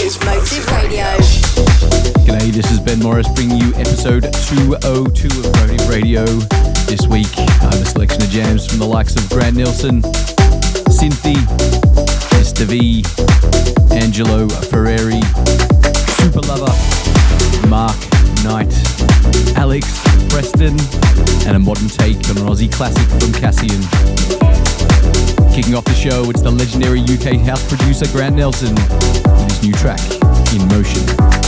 is Motive Radio. G'day, this is Ben Morris bringing you episode 202 of Motive Radio. This week, I have a selection of jams from the likes of Grant Nelson, Cinthie, Mr. V, Angelo Ferreri, Superlover, Mark Knight, Alex Preston, and a modern take on an Aussie classic from Cassian. Kicking off the show, it's the legendary UK house producer Grant Nelson with his new track, In Motion.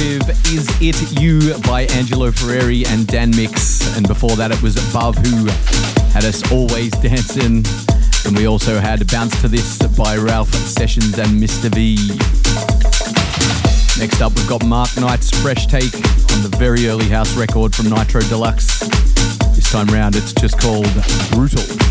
Is it You by Angelo Ferreri and Danmics. And before that, it was Bavhu had us always dancing. And we also had Bounce to This by Ralph Sessions and Mr. V. Next up, we've got Mark Knight's fresh take on the very early house record from Nitro Deluxe. This time round, it's just called Brutal.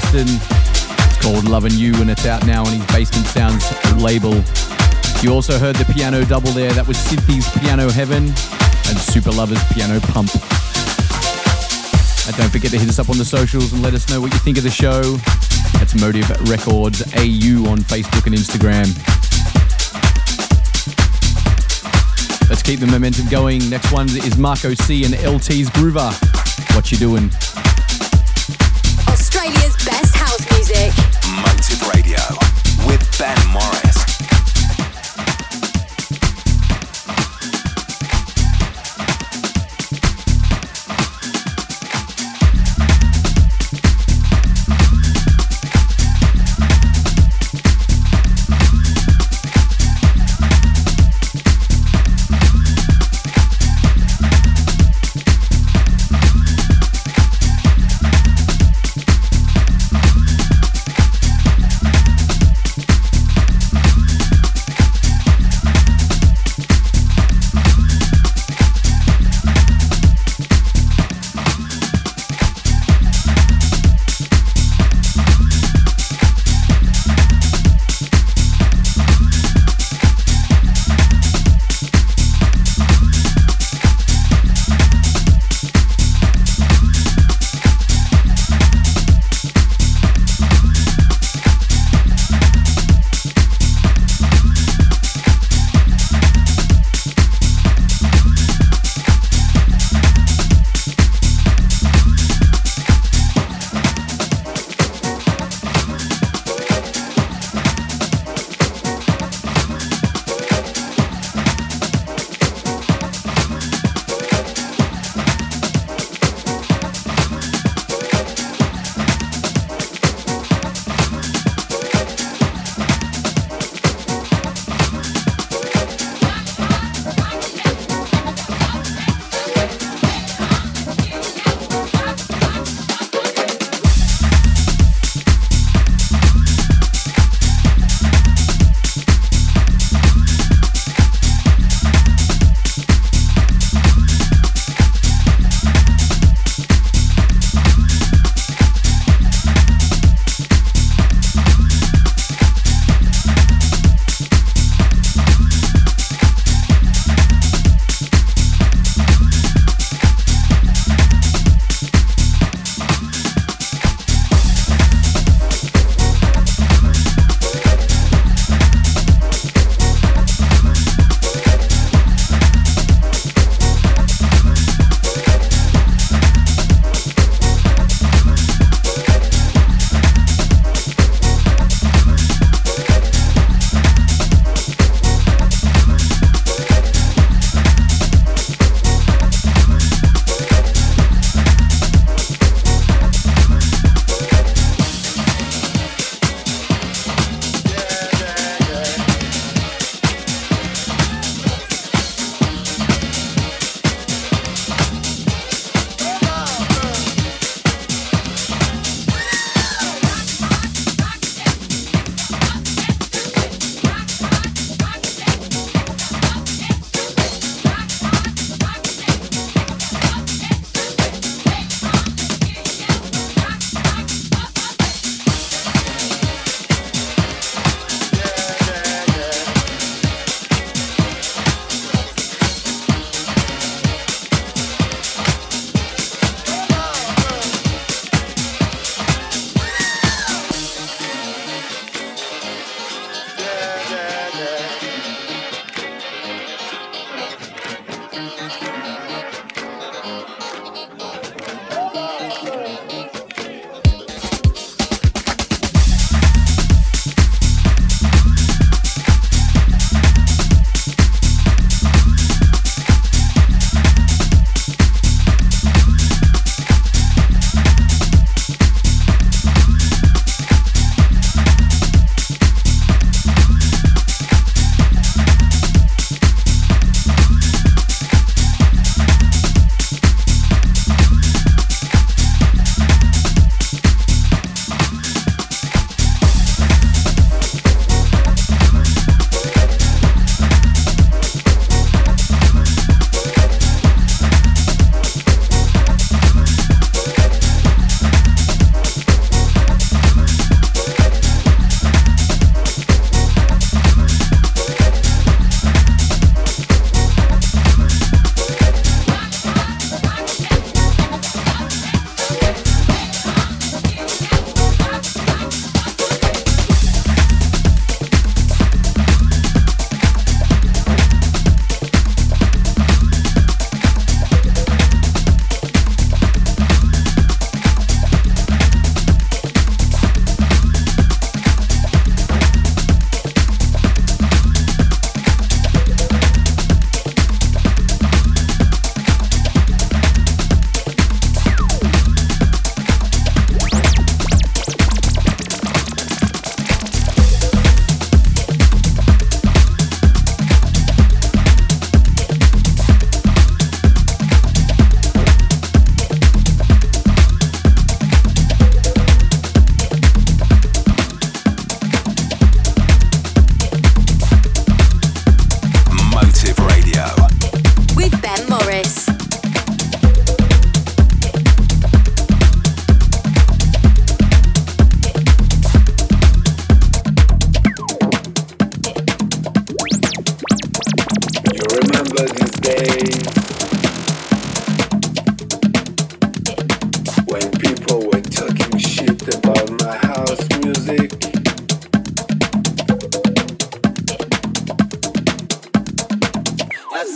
Preston. It's called Loving You and it's out now on his Basement Sounds label. You also heard the piano double there. That was Cinthie's Piano Heaven and Superlover's Piano Pump. And don't forget to hit us up on the socials and let us know what you think of the show. That's Motive Records AU on Facebook and Instagram. Let's keep the momentum going. Next one is Marco C and Elle-T's Groover. What you doing?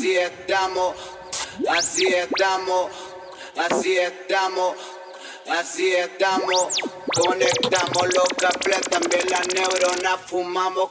Estamos, así estamos, así estamos, así estamos. Conectamos los cables, también las neuronas fumamos.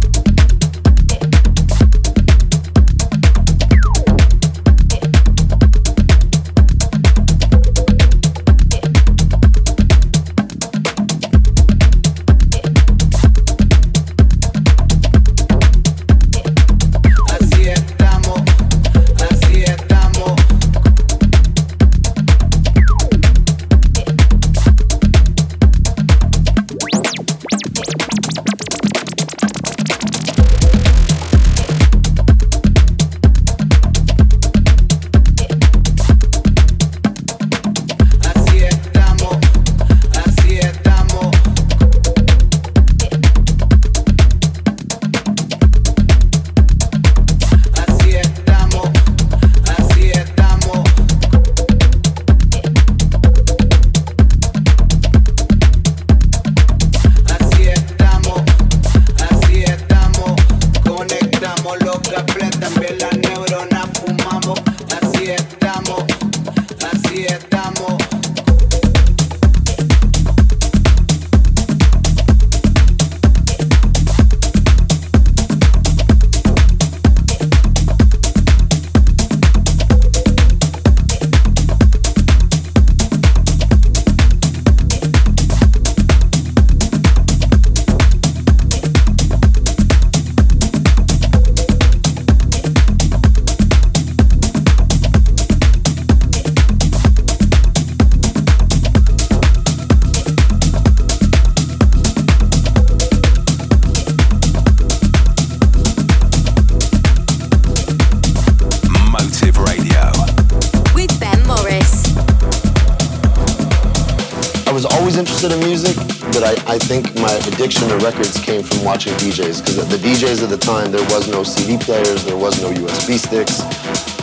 watching DJs because the DJs at the time there was no CD players, there was no USB sticks.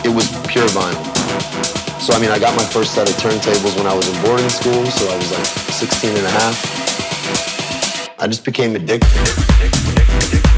It was pure vinyl. So I mean, I got my first set of turntables when I was in boarding school, so I was like 16 and a half. I just became addicted. music addicted.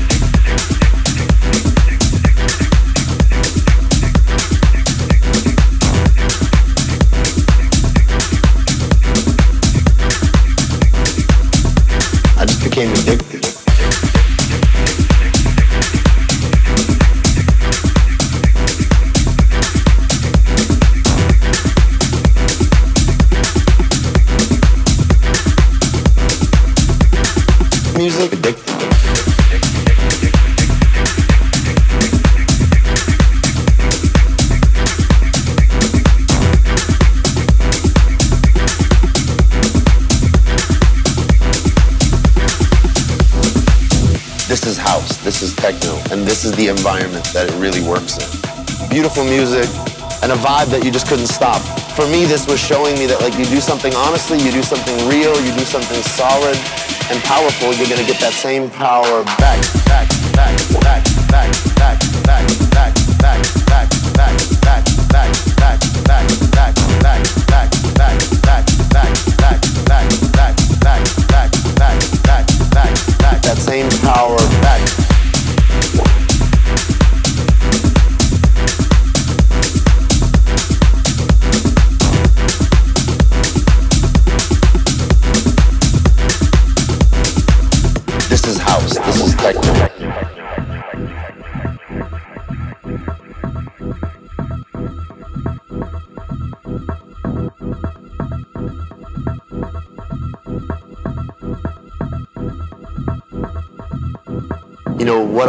Environment that it really works in. Beautiful music and a vibe that you just couldn't stop. For me, this was showing me that like you do something honestly, you do something real, you do something solid and powerful, you're gonna get that same power back, back,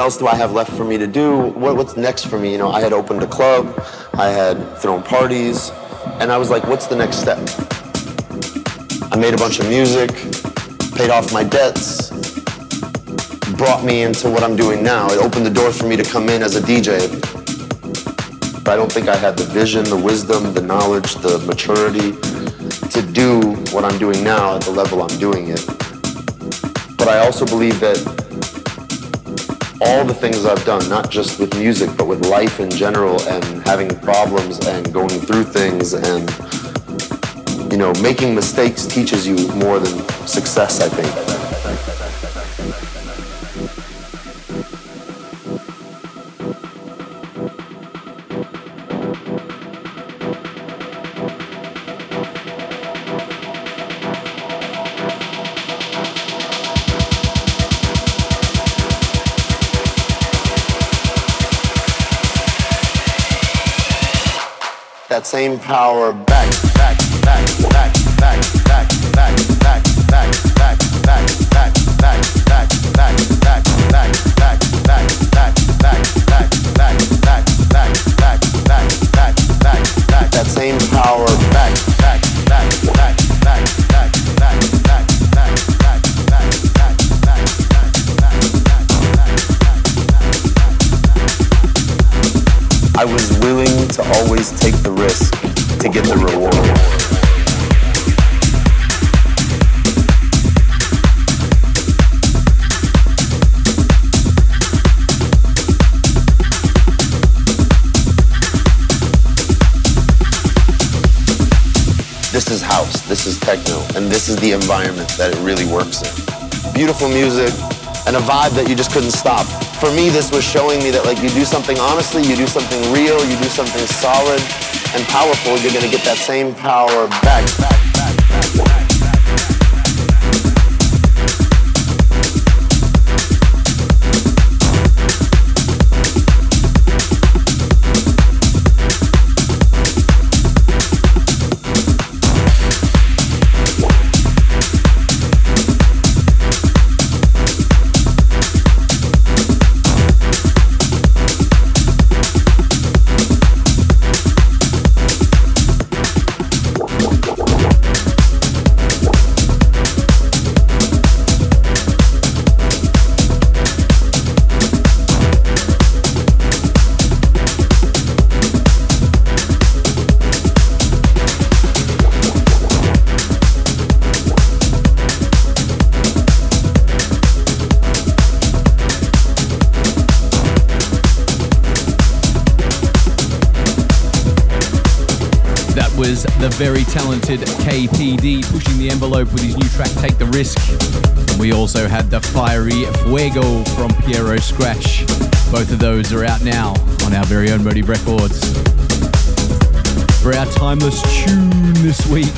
else do I have left for me to do? What, what's next for me? You know, I had opened a club, I had thrown parties, and I was like, what's the next step? I made a bunch of music, paid off my debts, brought me into what I'm doing now. It opened the door for me to come in as a DJ. But I don't think I had the vision, the wisdom, the knowledge, the maturity to do what I'm doing now at the level I'm doing it. But I also believe that all the things I've done, not just with music, but with life in general and having problems and going through things and, you know, making mistakes teaches you more than success, I think. Same power back, the environment that it really works in. Beautiful music and a vibe that you just couldn't stop. For me, this was showing me that like you do something honestly, you do something real, you do something solid and powerful, you're gonna get that same power back. back, was the very talented KPD pushing the envelope with his new track Take the Risk. And we also had the fiery Fuego from Piero Scratch. Both of those are out now on our very own Motive Records. For our timeless tune this week,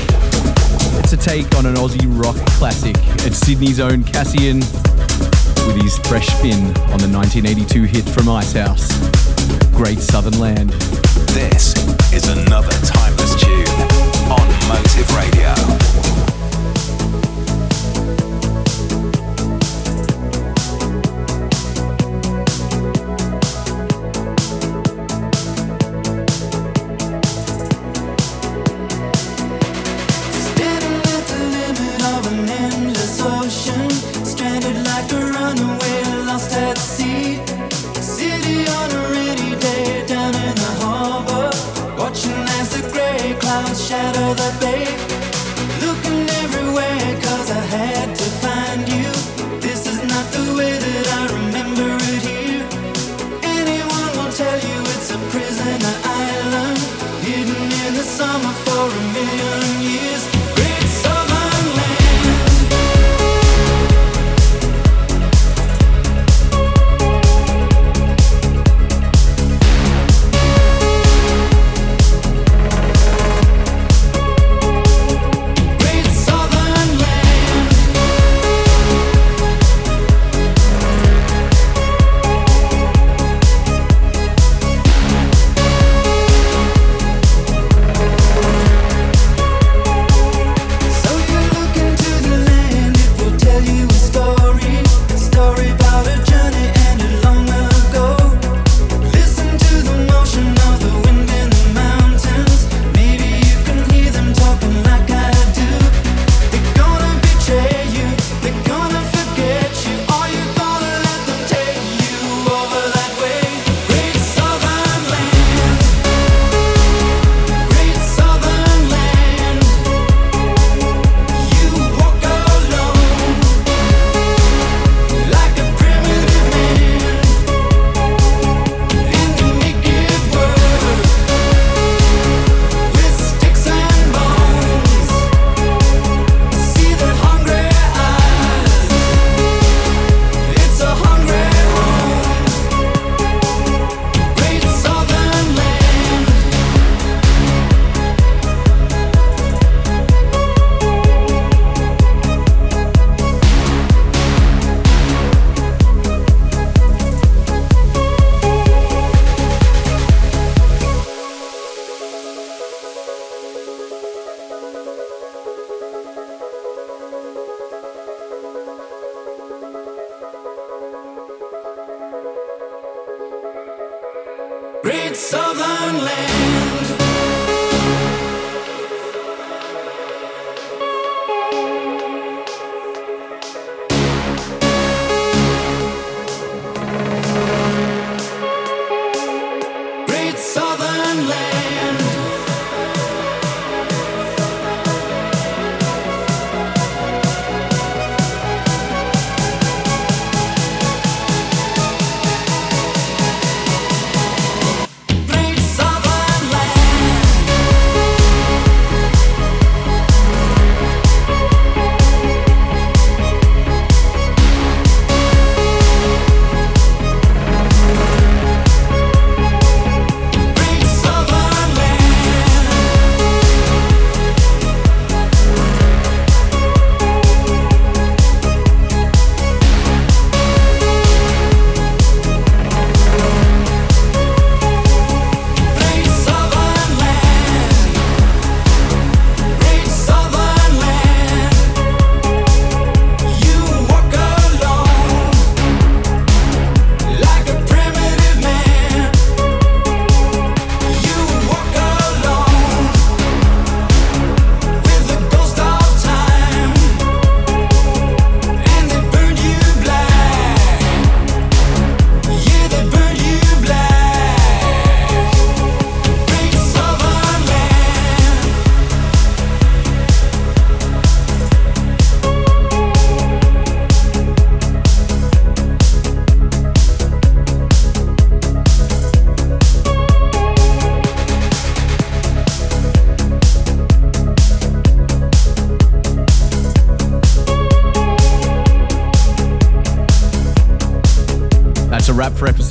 it's a take on an Aussie rock classic. It's Sydney's own Cassian with his fresh spin on the 1982 hit from Icehouse, Great Southern Land. This is another timeless tune on Motive Radio.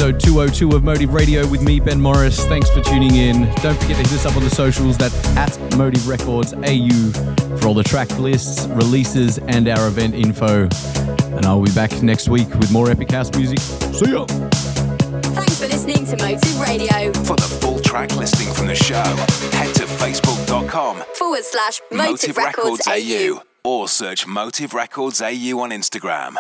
Episode 202 of Motive Radio with me, Ben Morris. Thanks for tuning in. Don't forget to hit us up on the socials. That's at Motive Records AU for all the track lists, releases, and our event info. And I'll be back next week with more epic house music. See ya! Thanks for listening to Motive Radio. For the full track listing from the show, head to facebook.com forward slash Motive, Motive Records, Records AU. or search Motive Records AU on Instagram.